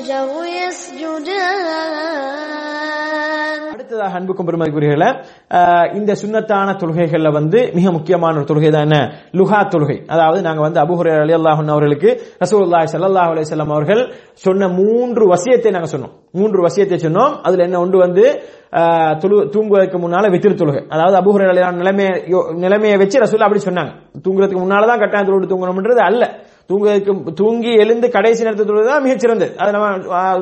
والشجر يسجدان அடுத்ததாக அன்புக்கும் பெருமதிக்குரியர்கள இந்த சுன்னத்தான தொழுகைகள்ல வந்து மிக முக்கியமான ஒரு தொழுகை தான் என்ன லுஹா தொழுகை அதாவது நாங்க வந்து அபுஹுரே அலி அல்லாஹன் அவர்களுக்கு ரசூலுல்லாஹி ஸல்லல்லாஹு அலைஹி வஸல்லம் அவர்கள் சொன்ன மூன்று வசியத்தை நாங்க சொன்னோம் மூன்று வசியத்தை சொன்னோம் அதுல என்ன ஒன்று வந்து ஆஹ், தொழு- தூங்குவதற்கு முன்னால வித்திரு தொழுகை அதாவது அபுஹுரே அலி நிலைமையை யோ- நிலைமையை வச்சு ரசூல் அப்படி சொன்னாங்க தூங்குறதுக்கு முன்னால தான் கட்டாயம் தொழுது தூங்கணும்ன்றது அல்ல தூங்குவதற்கு தூங்கி எழுந்து கடைசி நேரத்தில் தொழுவது தான் மிகச்சிறந்தது. அது நம்ம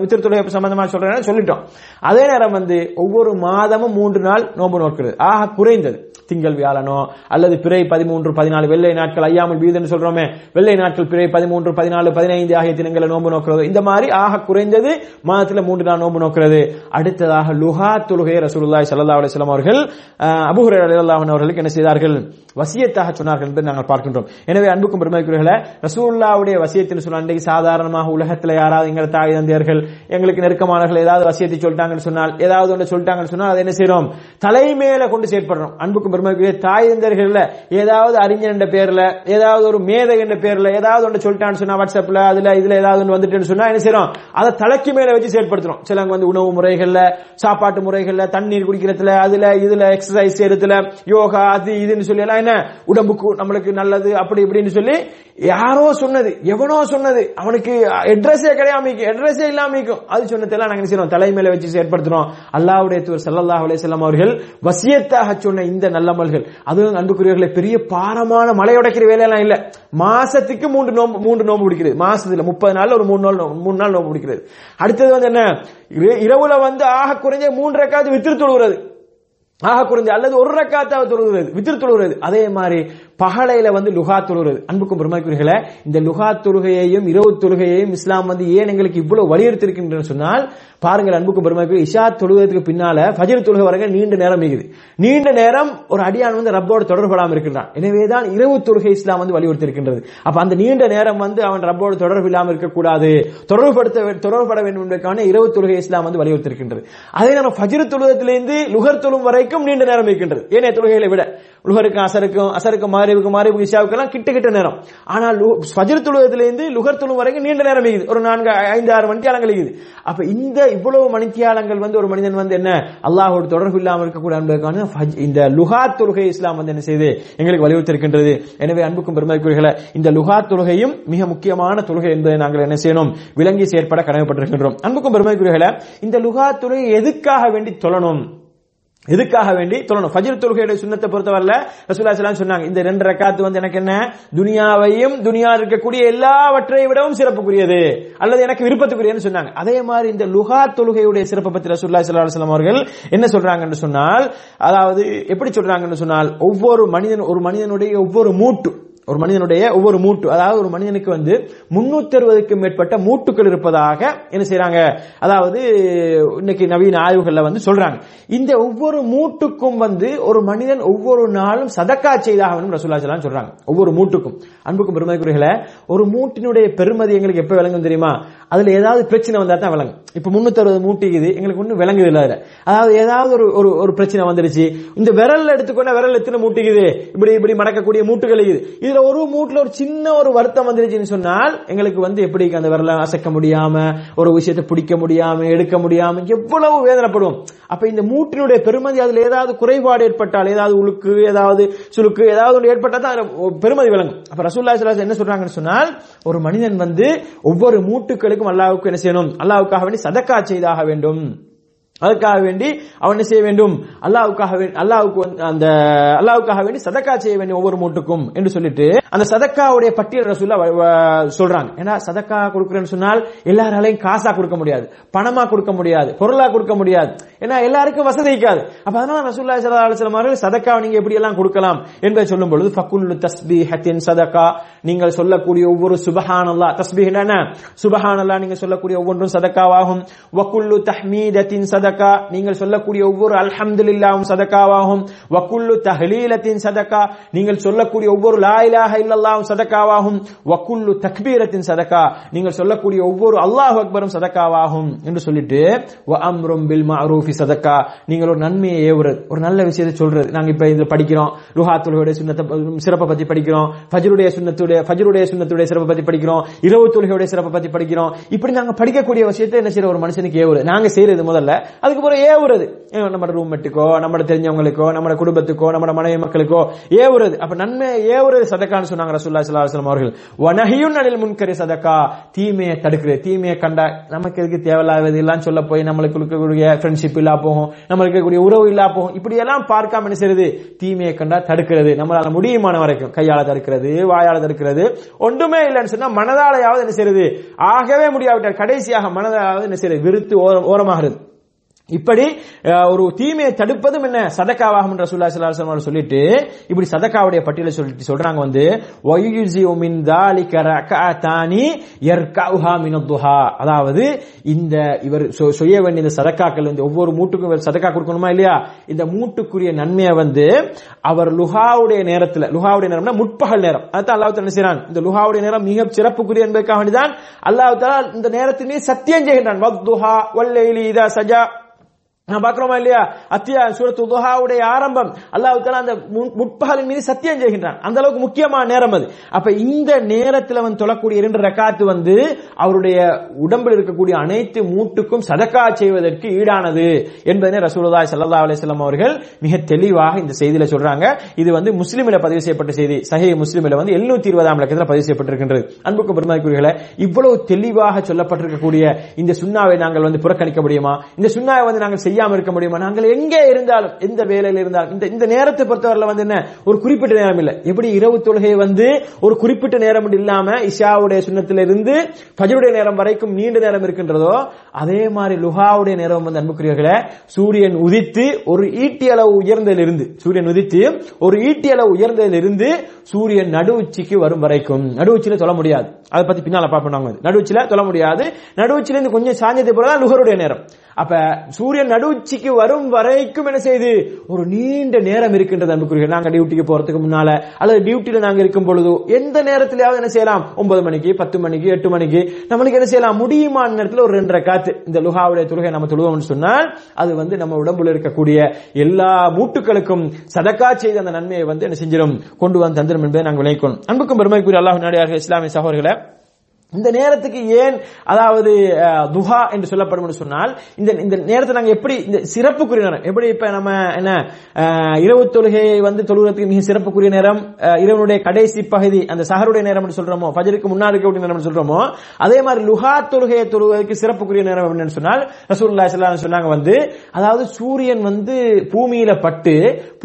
வித்திரு சம்பந்தமாக சம்பந்தமா சொல்றேன் சொல்லிட்டோம். அதே நேரம் வந்து ஒவ்வொரு மாதமும் மூன்று நாள் நோன்பு நோக்கிறது ஆக குறைந்தது. திங்கள் வியாழனோ அல்லது பிறை பதிமூன்று பதினாலு வெள்ளை நாட்கள் ஐயாமல் வீதுன்னு சொல்றோமே வெள்ளை நாட்கள் பிறை பதிமூன்று பதினாலு பதினைந்து ஆகிய தினங்களை நோன்பு நோக்கிறது இந்த மாதிரி ஆக குறைந்தது மாதத்துல மூன்று நாள் நோன்பு நோக்கிறது. அடுத்ததாக லுஹா தொழுகை ரசூலுல்லாய் சல்லா அலிஸ்லாம் அவர்கள் அபுஹர் அலிவல்லாமன் அவர்களுக்கு என்ன செய்தார்கள்? வசியத்தாக சொன்னார்கள் என்று நாங்கள் பார்க்கின்றோம். எனவே அன்புக்கும் பெருமைக்குரியர்களே ரசூல்லாவுடைய வசியத்தில் சொன்ன அன்றைக்கு சாதாரணமாக உலகத்துல யாராவது எங்கள் தாய் தந்தையர்கள் எங்களுக்கு நெருக்கமானவர்கள் ஏதாவது வசியத்தை சொல்லிட்டாங்கன்னு சொன்னால் ஏதாவது ஒன்று சொல்லிட்டாங்கன்னு சொன்னால் அதை என்ன செய்யறோம்? தலைமையில கொண்டு செயற்படுறோம். அன்புக்கும் பெருமைக்குரிய தாய் தந்தையர்கள் ஏதாவது அறிஞர் என்ற பேர்ல ஏதாவது ஒரு மேதை என்ற பேர்ல ஏதாவது ஒன்று சொல்லிட்டான்னு சொன்னா வாட்ஸ்அப்ல அதுல இதுல ஏதாவது ஒன்று வந்துட்டுன்னு சொன்னா என்ன செய்யறோம்? அதை தலைக்கு மேல வச்சு செயற்படுத்துறோம். சிலங்க வந்து உணவு முறைகள்ல சாப்பாட்டு முறைகள்ல தண்ணீர் குடிக்கிறதுல அதுல இதுல எக்ஸசைஸ் செய்யறதுல யோகா அது இதுன்னு சொல்லி எல்லாம் என்ன? உடம்புக்கு நம்மளுக்கு நல்லது அப்படி இப்படின்னு சொல்லி யாரோ சொன்னது எவனோ சொன்னது அவனுக்கு அட்ரஸே கிடையாம அட்ரஸே இல்லாம அது சொன்னதெல்லாம் நாங்க என்ன செய்யறோம்? தலைமையில வச்சு செயற்படுத்துறோம் அல்லாவுடைய தூர் சல்லல்லாஹ் அலைஹி அவர்கள் வசியத்தாக சொன்ன இந்த நல்லமல்கள் அதுவும் அன்புக்குரியவர்களை பெரிய பாரமான மலை உடைக்கிற வேலையெல்லாம் இல்ல. மாசத்துக்கு மூன்று நோம்பு மூன்று நோம்பு பிடிக்கிறது மாசத்துல முப்பது நாள் ஒரு மூணு நாள் மூணு நாள் நோம்பு பிடிக்கிறது. அடுத்தது வந்து என்ன? இரவுல வந்து ஆக குறைஞ்ச மூன்று ரக்காத்து வித்திரு தொழுகிறது. ஆக குறைஞ்ச அல்லது ஒரு ரக்காத்தாவது தொழுகிறது வித்திரு தொழுகிறது. அதே மாதிரி பகலையில வந்து லுகா தொழுகிறது அன்புக்கும் பெருமைக்குரியர்களே இந்த லுகா தொழுகையையும் இரவு தொழுகையையும் இஸ்லாம் வந்து ஏன் எங்களுக்கு இவ்வளவு வலியுறுத்திருக்கின்றன சொன்னால் பாருங்கள் அன்புக்கும் பெருமைக்குரிய இஷா தொழுவதற்கு பின்னால ஃபஜர் தொழுகை வரைக்கும் நீண்ட நேரம் மிகுது நீண்ட நேரம் ஒரு அடியான் வந்து ரப்போடு தொடர்படாமல் இருக்கின்றான். எனவேதான் இரவு தொழுகை இஸ்லாம் வந்து வலியுறுத்தி இருக்கின்றது அப்ப அந்த நீண்ட நேரம் வந்து அவன் ரப்போடு தொடர்பு இல்லாமல் இருக்கக்கூடாது. தொடர்புபடுத்த தொடர்புபட வேண்டும் என்பதற்கான இரவு தொழுகை இஸ்லாம் வந்து வலியுறுத்தி இருக்கின்றது அதே நேரம் ஃபஜர் தொழுவதிலிருந்து லுகர் தொழும் வரைக்கும் நீண்ட நேரம் இருக்கின்றது ஏனைய தொழுகைகளை விட. லுகருக்கும் அசருக்கும் அசருக்கும் மாறிவுக்கும் மாறிவுக்கு இஷாவுக்கு எல்லாம் கிட்ட கிட்ட நேரம். ஆனால் லு- ஃபஜ்ர் தொழுவதிலிருந்து லுகர் தொழும் வரைக்கும் நீண்ட நேரம் இருக்குது ஒரு நான்கு ஐந்து ஆறு மணித்தியாலங்கள் இருக்குது அப்ப இந்த இவ்வளவு மணித்தியாலங்கள் வந்து ஒரு மனிதன் வந்து என்ன? அல்லாஹோட தொடர்பு இல்லாமல் இருக்கக்கூடாது என்பதற்கான ஃபஜ்- இந்த லுகா தொழுகை இஸ்லாம் வந்து என்ன செய்து எங்களுக்கு வலியுறுத்தி இருக்கின்றது எனவே அன்புக்கும் பெருமதிக்குரியர்களே இந்த லுகா தொழுகையும் மிக முக்கியமான தொழுகை என்பதை நாங்கள் என்ன செய்யணும்? விளங்கி செயற்பட கடமைப்பட்டிருக்கின்றோம். அன்புக்கும் பெருமதிக்குரியர்களே இந்த லுகா தொழுகை எதுக்காக வேண்டி தொழணும்? எதுக்காக வேண்டி? சொல்லணும். ஃபஜ்ர் தொழுகையுடைய சுண்ணத்தை பொறுத்தவரையில ரசூலுல்லாஹி சொன்னாங்க. இந்த ரெண்டு ரக்காத்து வந்து எனக்கு என்ன? துனியாவையும் துனியா இருக்கக்கூடிய எல்லாவற்றை விடவும் சிறப்புக்குரியது. அல்லது எனக்கு விருப்பத்துக்குரியதுன்னு சொன்னாங்க. அதே மாதிரி இந்த லுகா தொழுகையுடைய சிறப்பை பத்தி ரசூல்லா ஸல்லல்லாஹு அவர்கள் என்ன சொல்றாங்கன்னு சொன்னால் அதாவது எப்படி சொல்றாங்கன்னு சொன்னால் ஒவ்வொரு மனிதன் ஒரு மனிதனுடைய ஒவ்வொரு மூட்டு ஒரு மனிதனுடைய ஒவ்வொரு மூட்டு அதாவது ஒரு மனிதனுக்கு வந்து முன்னூத்தி அறுபதுக்கும் மேற்பட்ட மூட்டுகள் இருப்பதாக என்ன செய்யறாங்க அதாவது இன்னைக்கு நவீன ஆய்வுகள்ல வந்து சொல்றாங்க. இந்த ஒவ்வொரு மூட்டுக்கும் வந்து ஒரு மனிதன் ஒவ்வொரு நாளும் சதக்கா செய்தாக வேணும் ரசூல்லா ஸல்லல்லாஹு சொல்றாங்க. ஒவ்வொரு மூட்டுக்கும். அன்புக்கும் பெருமைக்குரியர்களே ஒரு மூட்டினுடைய பெருமதி எங்களுக்கு எப்ப விளங்கும் தெரியுமா? அதுல ஏதாவது பிரச்சனை வந்தா தான் விளங்கும். இப்ப முன்னூத்தி அறுபது மூட்டிக்குது எங்களுக்கு ஒன்றும் விளங்குது இல்ல அதுல. அதாவது ஏதாவது ஒரு ஒரு ஒரு பிரச்சனை வந்துருச்சு. இந்த விரல் எடுத்துக்கொண்ட விரல் எத்தனை மூட்டிக்குது? இப்படி இப்படி மடக்கக்கூடிய மூட்டுகள் இருக்குது. இதுல ஒரு மூட்டுல ஒரு சின்ன ஒரு வருத்தம் வந்துருச்சுன்னு சொன்னால் எங்களுக்கு வந்து எப்படி அந்த விரலை அசைக்க முடியாம ஒரு விஷயத்தை பிடிக்க முடியாம எடுக்க முடியாம எவ்வளவு வேதனைப்படுவோம். அப்ப இந்த மூட்டினுடைய பெருமதி அதுல ஏதாவது குறைபாடு ஏற்பட்டால் ஏதாவது உழுக்கு ஏதாவது சுழுக்கு ஏதாவது ஒன்று ஏற்பட்டால் தான் அதுல பெருமதி விளங்கும். அப்ப ரசூல்லா சிலாஸ் என்ன சொல்றாங்கன்னு சொன்னால் ஒரு மனிதன் வந்து ஒவ்வொரு மூட்டுகளுக்கும் அல்லாவுக்கு என்ன செய்யணும்? அல்லாவுக்காக வேண்டி சதக்கா செய்தாக வேண்டும். அதுக்காக வேண்டி அவன் என்ன செய்ய வேண்டும்? அல்லாவுக்காக அல்லாவுக்கு வந்து அந்த அல்லாவுக்காக வேண்டி சதக்கா செய்ய வேண்டிய ஒவ்வொரு மூட்டுக்கும் என்று சொல்லிட்டு அந்த சதக்காவுடைய பட்டியல் ரசூல சொல்றாங்க. ஏன்னா சதக்கா கொடுக்குறேன்னு சொன்னால் எல்லாராலையும் காசா கொடுக்க முடியாது. பணமா கொடுக்க முடியாது. பொருளா கொடுக்க முடியாது. ஏன்னா எல்லாருக்கும் வசதி இருக்காது. அப்ப அதனால ரசூல்லா ஸல்லல்லாஹு அலைஹி வஸல்லம் அவர்கள் சதக்கா நீங்க எப்படி எல்லாம் கொடுக்கலாம் என்பதை சொல்லும் பொழுது ஃபக்குல்லு தஸ்பீஹத்தின் சதக்கா. நீங்கள் சொல்லக்கூடிய ஒவ்வொரு சுபஹானல்லா தஸ்பி என்ன சுபஹானல்லா நீங்க சொல்லக்கூடிய ஒவ்வொன்றும் சதக்காவாகும். வக்குல்லு தஹ்மீதத்தின் சதக்கா. சதக்கா. நீங்கள் சொல்லக்கூடிய ஒவ்வொரு அல்ஹம்துலில்லாஹும் சதக்காவாகும். வக்குல்லு தஹ்லீலத்தின் சதக்கா. நீங்கள் சொல்லக்கூடிய ஒவ்வொரு லா இலாஹ இல்லல்லாவும் சதக்காவாகும். வக்குல்லு தக்பீரத்தின் சதக்கா. நீங்கள் சொல்லக்கூடிய ஒவ்வொரு அல்லாஹ் அக்பரும் சதக்காவாகும் என்று சொல்லிட்டு வ அம்ரும் பில் மஅரூஃபி சதக்கா. நீங்கள் ஒரு நன்மையை ஏவுறது. ஒரு நல்ல விஷயத்தை சொல்றது. நாங்க இப்ப இதுல படிக்கிறோம். ருஹா சுண்ணத்தை சிறப்பை பத்தி படிக்கிறோம். ஃபஜ்ருடைய சுண்ணத்துடைய ஃபஜ்ருடைய சுண்ணத்துடைய சிறப்பை பத்தி படிக்கிறோம். இரவு தொழுகையுடைய சிறப்பை பத்தி படிக்கிறோம். இப்படி நாங்க படிக்கக்கூடிய விஷயத்தை என்ன செய்யற ஒரு மனுஷனுக்கு ஏவுறது. நாங்க செய்யறது முதல்ல அதுக்கப்புறம் ஏவுறது. நம்ம ரூம்மேட்டுக்கோ நம்ம தெரிஞ்சவங்களுக்கோ நம்ம குடும்பத்துக்கோ நம்ம மனைவி மக்களுக்கோ ஏவுறது. அப்ப நன்மை ஏவுறது சதக்கான்னு சொன்னாங்க ரசூல்லா ஸல்லல்லாஹு அவர்கள். வனகியும் நடில் முன்கரி சதக்கா. தீமையை தடுக்கிறது தீமையை கண்டா நமக்கு எதுக்கு தேவையில்லாதது எல்லாம் சொல்ல போய் நம்மளுக்கு இருக்கக்கூடிய ஃப்ரெண்ட்ஷிப் இல்லா போகும். நம்மளுக்கு இருக்கக்கூடிய உறவு இல்லா போகும். இப்படி எல்லாம் பார்க்காம என்ன செய்யறது தீமையை கண்டா தடுக்கிறது. நம்மளால முடியுமான வரைக்கும் கையால தடுக்கிறது வாயால தடுக்கிறது. ஒன்றுமே இல்லைன்னு சொன்னா மனதாலையாவது என்ன செய்யறது ஆகவே முடியாவிட்டால் கடைசியாக மனதாலாவது என்ன செய்யறது விருத்து ஓரமாகிறது. இப்படி ஒரு தீமையை தடுப்பதும் என்ன? சதக்காவாகும் என்ற சுல்லா அவர்கள் சொல்லிட்டு இப்படி சதக்காவுடைய பட்டியலை சொல்லிட்டு சொல்றாங்க வந்து வயுஜிஉ மின் தாலிக ரக்அத்தானி துஹா அதாவது இந்த இவர் சொ- செய்ய வேண்டிய இந்த சதக்காக்கள் வந்து ஒவ்வொரு மூட்டுக்கும் இவர் சதக்கா கொடுக்கணுமா இல்லையா? இந்த மூட்டுக்குரிய நன்மையை வந்து அவர் லுஹாவுடைய நேரத்தில் லுஹாவுடைய நேரம்னா முற்பகல் நேரம். அதான் அல்லாஹ் என்ன செய்யறான் இந்த லுஹாவுடைய நேரம் மிக சிறப்புக்குரிய என்பதற்காக வேண்டிதான். அல்லாஹ் தஆலா இந்த நேரத்திலேயே சத்தியம் செய்கின்றான். நான் பார்க்கிறோமா இல்லையா? அத்தியா சூரத்து துஹாவுடைய ஆரம்பம். அல்லாஹ் அந்த முன்- முற்பகலின் மீது சத்தியம் செய்கின்றான். அந்த அளவுக்கு முக்கியமான நேரம் அது. அப்ப இந்த நேரத்தில் அவன் தொழக்கூடிய இரண்டு ரக்காத்து வந்து அவருடைய உடம்பில் இருக்கக்கூடிய அனைத்து மூட்டுக்கும் சதக்கா செய்வதற்கு ஈடானது என்பதனை ரசூலுல்லாஹி சல்லா அலிஸ்லாம் அவர்கள் மிக தெளிவாக இந்த செய்தியில சொல்றாங்க. இது வந்து முஸ்லிமில பதிவு செய்யப்பட்ட செய்தி. சஹீஹ் முஸ்லிமில வந்து 720 இருபதாம் இலக்கத்தில் பதிவு செய்யப்பட்டிருக்கின்றது. அன்புக்கு பெருமதிக்குரியர்களே இவ்வளவு தெளிவாக சொல்லப்பட்டிருக்கக்கூடிய இந்த சுண்ணாவை நாங்கள் வந்து புறக்கணிக்க முடியுமா? இந்த சுண்ணாவை வந்து நாங்கள் செய்ய செய்யாம இருக்க முடியுமா? நாங்கள் எங்கே இருந்தாலும் எந்த வேலையில் இருந்தாலும் இந்த இந்த நேரத்தை பொறுத்தவரையில் வந்து என்ன? ஒரு குறிப்பிட்ட நேரம் இல்லை. எப்படி இரவு தொழுகை வந்து ஒரு குறிப்பிட்ட நேரம் இல்லாம இஷாவுடைய சுண்ணத்திலிருந்து பஜருடைய நேரம் வரைக்கும் நீண்ட நேரம் இருக்கின்றதோ அதே மாதிரி லுஹாவுடைய நேரம் வந்து அன்புக்குரியவர்களே சூரியன் உதித்து ஒரு ஈட்டி அளவு உயர்ந்ததிலிருந்து சூரியன் உதித்து ஒரு ஈட்டி அளவு உயர்ந்ததிலிருந்து சூரியன் நடு உச்சிக்கு வரும் வரைக்கும். நடு உச்சியில தொழ முடியாது. அதை பத்தி பின்னால பார்ப்போம் நாங்க. நடு உச்சியில தொழ முடியாது. நடு உச்சியில இருந்து கொஞ்சம் சாஞ்சதை போலதான் லுகருடைய நேரம். அப்ப சூரியன் நடு உச்சிக்கு வரும் வரைக்கும் என்ன செய்து ஒரு நீண்ட நேரம் இருக்கின்றது அன்புக்குரிய நாங்க டியூட்டிக்கு போறதுக்கு முன்னால அல்லது டியூட்டியில நாங்க இருக்கும் பொழுது எந்த நேரத்திலேயாவது என்ன செய்யலாம்? ஒன்பது மணிக்கு பத்து மணிக்கு எட்டு மணிக்கு நம்மளுக்கு என்ன செய்யலாம்? முடியுமான நேரத்தில் ஒரு ரெண்டரை காத்து. இந்த லுகாவுடைய தொழுகை நம்ம தொழுவோம்னு சொன்னால் அது வந்து நம்ம உடம்புல இருக்கக்கூடிய எல்லா மூட்டுகளுக்கும் சதக்கா செய்த அந்த நன்மையை வந்து என்ன செஞ்சிடும் கொண்டு வந்து தந்திரம் என்பதை நாங்கள் விளைக்கணும் அன்புக்கும் பெருமைக்குரிய அல்லாஹ் நாடியார்கள் இஸ்லாமிய சகோதரர்களை இந்த நேரத்துக்கு ஏன் அதாவது துஹா என்று சொல்லப்படும் சொன்னால் இந்த இந்த நேரத்தை நாங்கள் எப்படி இந்த சிறப்புக்குரிய நேரம் எப்படி இப்ப நம்ம என்ன இரவு தொழுகையை வந்து தொழுகிறதுக்கு மிக சிறப்புக்குரிய நேரம் இரவனுடைய கடைசி பகுதி அந்த சஹருடைய நேரம் என்று சொல்றோமோ ஃபஜருக்கு முன்னாடி இருக்கக்கூடிய நேரம் சொல்றோமோ அதே மாதிரி லுஹா தொழுகையை தொழுவதற்கு சிறப்புக்குரிய நேரம் அப்படின்னு சொன்னால் ரசூல்லா ஸல்லல்லாஹு சொன்னாங்க வந்து அதாவது சூரியன் வந்து பூமியில பட்டு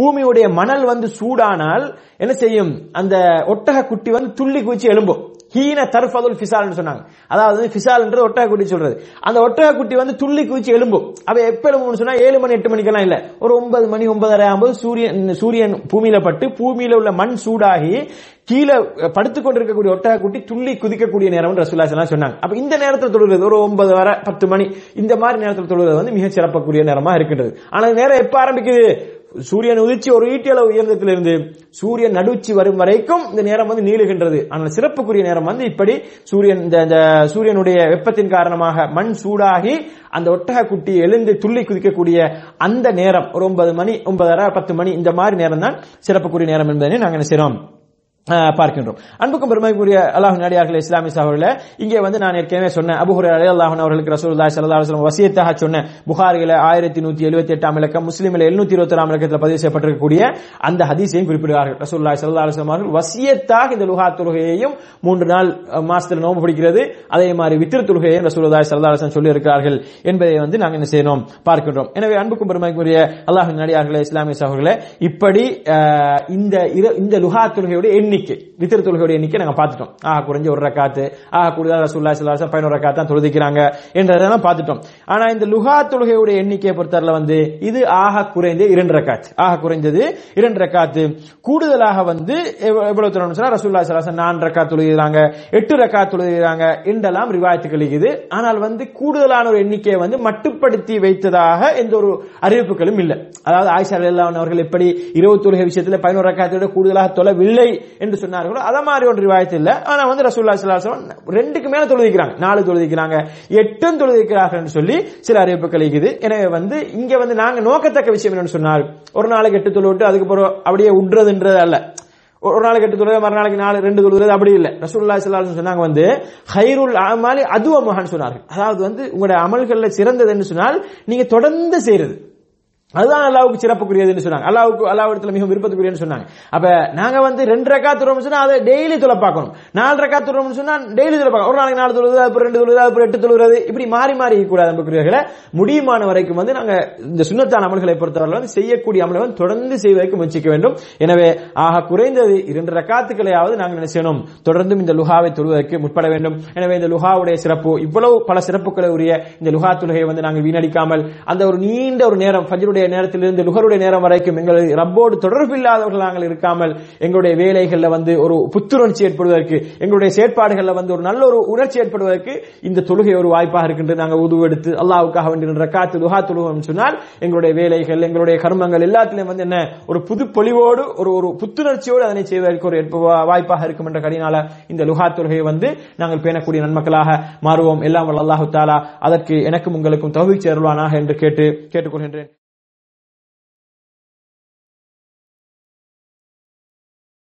பூமியுடைய மணல் வந்து சூடானால் என்ன செய்யும்? அந்த ஒட்டக குட்டி வந்து துள்ளி குச்சி எழும்பும். ஹீன தர்ஃபதுல் ஃபிசால்னு சொன்னாங்க. அதாவது ஃபிசால்ன்றது ஒட்டக குட்டி சொல்றது. அந்த ஒட்டக குட்டி வந்து துள்ளி குச்சி எழும்பும். அவ எப்ப எழும்பும்னு சொன்னா ஏழு மணி எட்டு மணிக்கெல்லாம் இல்ல. ஒரு ஒன்பது மணி ஒன்பதரை ஆகும்போது சூரியன் சூரியன் பூமியில பட்டு பூமியில உள்ள மண் சூடாகி கீழே படுத்துக் கொண்டிருக்கக்கூடிய ஒட்டக குட்டி துள்ளி குதிக்கக்கூடிய நேரம் ரசூல்லா சொன்னாங்க. அப்ப இந்த நேரத்தில் தொழுகிறது ஒரு ஒன்பது வர பத்து மணி இந்த மாதிரி நேரத்தில் தொழுகிறது வந்து மிக சிறப்பக்கூடிய நேரமா இருக்கின்றது. ஆனா நேரம் எப்ப ஆரம்பிக்குது? சூரியன் உதிச்சு ஒரு ஈட்டியளவு உயர்ந்ததிலிருந்து சூரியன் நடுச்சி வரும் வரைக்கும் இந்த நேரம் வந்து நீளுகின்றது. ஆனால் சிறப்புக்குரிய நேரம் வந்து இப்படி சூரியன் இந்த இந்த சூரியனுடைய வெப்பத்தின் காரணமாக மண் சூடாகி அந்த ஒட்டக குட்டி எழுந்து துள்ளி குதிக்கக்கூடிய அந்த நேரம் ஒரு ஒன்பது மணி ஒன்பதரை பத்து மணி இந்த மாதிரி நேரம் தான் சிறப்புக்குரிய நேரம் என்பதை நாங்கள் என்ன செய்றோம் பார்க்கின்றோம். அன்புக்கும் பெருமைக்குரிய அல்லாஹ் நடிகார்கள் இஸ்லாமிய சகோதரில் இங்கே வந்து நான் ஏற்கனவே சொன்னேன் அபுஹுரே அலி அல்லாஹன் அவர்களுக்கு ரசூல்லா ஸல்லல்லாஹு அலைஹி வசியத்தாக சொன்ன புகாரில ஆயிரத்தி நூத்தி எழுபத்தி எட்டாம் இலக்கம் முஸ்லீமில் எழுநூத்தி இருபத்தி ஆறாம் இலக்கத்தில் பதிவு செய்யப்பட்டிருக்கக்கூடிய அந்த ஹதீஸையும் குறிப்பிடுகிறார்கள் ரசூல்லா ஸல்லல்லாஹு அவர்கள் வசியத்தாக இந்த லுஹா தொழுகையையும் மூன்று நாள் மாசத்தில் நோம்பு நோன்பு பிடிக்கிறது. அதே மாதிரி வித்திர தொழுகையையும் ரசூல்லா ஸல்லல்லாஹு அலைஹி சொல்லி இருக்கிறார்கள் என்பதை வந்து நாங்கள் என்ன செய்யணும் பார்க்கின்றோம். எனவே அன்புக்கும் பெருமைக்குரிய அல்லாஹ் நடிகார்களே இஸ்லாமிய சகோதரில் இப்படி இந்த இந்த லுஹா தொழுகையுடைய எண்ணிக்கை. வித்திர தொழுகையுடைய எண்ணிக்கை நாங்க பார்த்துட்டோம். ஆஹ் குறைஞ்ச ஒரு ரக்காத்து ஆக கூடுதல் ரசூலுல்லாஹி சில அலைஹி வஸல்லம் பதினோரு தான் தொழுதிக்கிறாங்க என்றதெல்லாம் பார்த்துட்டோம். ஆனா இந்த லுஹா தொழுகையுடைய எண்ணிக்கையை பொறுத்தவரை வந்து இது ஆக குறைந்த இரண்டு ரக்காத்து. ஆக குறைந்தது இரண்டு ரக்காத்து. கூடுதலாக வந்து எவ்வளவு தொழணும் சொன்னா ரசூலுல்லாஹி ஸல்லல்லாஹு நான்கு ரக்காத் தொழுகிறாங்க எட்டு ரக்கா தொழுகிறாங்க என்றெல்லாம் ரிவாயத்துகள் இருக்குது. ஆனால் வந்து கூடுதலான ஒரு எண்ணிக்கையை வந்து மட்டுப்படுத்தி வைத்ததாக எந்த ஒரு அறிவிப்புகளும் இல்லை. அதாவது ஆயிஷா அவர்கள் எப்படி இரவு தொழுகை விஷயத்துல பதினோரு ரக்காத்தை விட கூடுதலாக தொழவில்லை என்று சொன்னார்களோ அதை மாதிரி ஒன்று ரிவாயத்து இல்லை. ஆனால் வந்து ரசூல்லா ஸல்லல்லாஹு ரெண்டுக்கு மேலே தொழுதிக்கிறாங்க. நாலு தொழுதிக்கிறாங்க. எட்டும் தொழுதிக்கிறார்கள் என்று சொல்லி சில அறிவிப்புகள் இருக்குது. எனவே வந்து இங்கே வந்து நாங்கள் நோக்கத்தக்க விஷயம் என்னன்னு சொன்னார் ஒரு நாளைக்கு எட்டு தொழுவிட்டு அதுக்கப்புறம் அப்படியே உட்றதுன்றது அல்ல. ஒரு நாளைக்கு எட்டு தொழுவது மறுநாளைக்கு நாலு ரெண்டு தொழுவது அப்படி இல்லை. ரசூல்லா ஸல்லல்லாஹு சொன்னாங்க வந்து ஹைருல் அமாலி அதுவமஹான் சொன்னார்கள். அதாவது வந்து உங்களுடைய அமல்கள்ல சிறந்தது என்று சொன்னால் நீங்க தொடர்ந்து செய்யறது அதுதான் அல்லாவுக்கு சிறப்புக்குரியதுன்னு சொன்னாங்க. அல்லாவுக்கு அல்லாஹ் இடத்துல மிகவும் விருப்பத்துக்குரியன்னு சொன்னாங்க. அப்ப நாங்க வந்து ரெண்டு ரக்கா துறோம்னு சொன்னா அதை டெய்லி துளை பார்க்கணும். நாலு ரக்கா துறோம்னு சொன்னா டெய்லி துளை பார்க்கணும். ஒரு நாளைக்கு நாலு தொழுவது அப்புறம் ரெண்டு தொழுவது அப்புறம் எட்டு தொழுவது இப்படி மாறி மாறி கூடாது அன்புக்குரியவர்களை. முடியுமான வரைக்கும் வந்து நாங்க இந்த சுண்ணத்தான அமல்களை பொறுத்தவரை வந்து செய்யக்கூடிய அமலை வந்து தொடர்ந்து செய்வதற்கு முயற்சிக்க வேண்டும். எனவே ஆக குறைந்தது இரண்டு ரக்காத்துக்களையாவது நாங்கள் என்ன செய்யணும் தொடர்ந்தும் இந்த லுஹாவை தொழுவதற்கு முற்பட வேண்டும். எனவே இந்த லுஹாவுடைய சிறப்பு இவ்வளவு பல சிறப்புகளை உரிய இந்த லுஹா தொழுகையை வந்து நாங்கள் வீணடிக்காமல் அந்த ஒரு நீண்ட ஒரு நேரம் ஃபஜருடைய நேரத்திலிருந்து லுகருடைய நேரம் வரைக்கும் எங்கள் ரப்போடு தொடர்பு இல்லாதவர்கள் நாங்கள் இருக்காமல் எங்களுடைய வேலைகளில் வந்து ஒரு புத்துணர்ச்சி ஏற்படுவதற்கு எங்களுடைய செயற்பாடுகளில் வந்து ஒரு நல்ல ஒரு உணர்ச்சி ஏற்படுவதற்கு இந்த தொழுகை ஒரு வாய்ப்பாக இருக்கின்றது. நாங்கள் உதுவெடுத்து அல்லாவுக்காக வேண்டிய ரக்காத்து லுகா தொழுவோம் சொன்னால் எங்களுடைய வேலைகள் எங்களுடைய கர்மங்கள் எல்லாத்திலையும் வந்து என்ன ஒரு புது பொலிவோடு ஒரு ஒரு புத்துணர்ச்சியோடு அதனை செய்வதற்கு ஒரு வாய்ப்பாக இருக்கும் என்ற கடினால இந்த லுஹா தொழுகையை வந்து நாங்கள் பேணக்கூடிய நன்மக்களாக மாறுவோம். எல்லாம் அல்லாஹு தாலா அதற்கு எனக்கும் உங்களுக்கும் தகுதி சேருவானாக என்று கேட்டு கேட்டுக்கொள்கின்றேன்.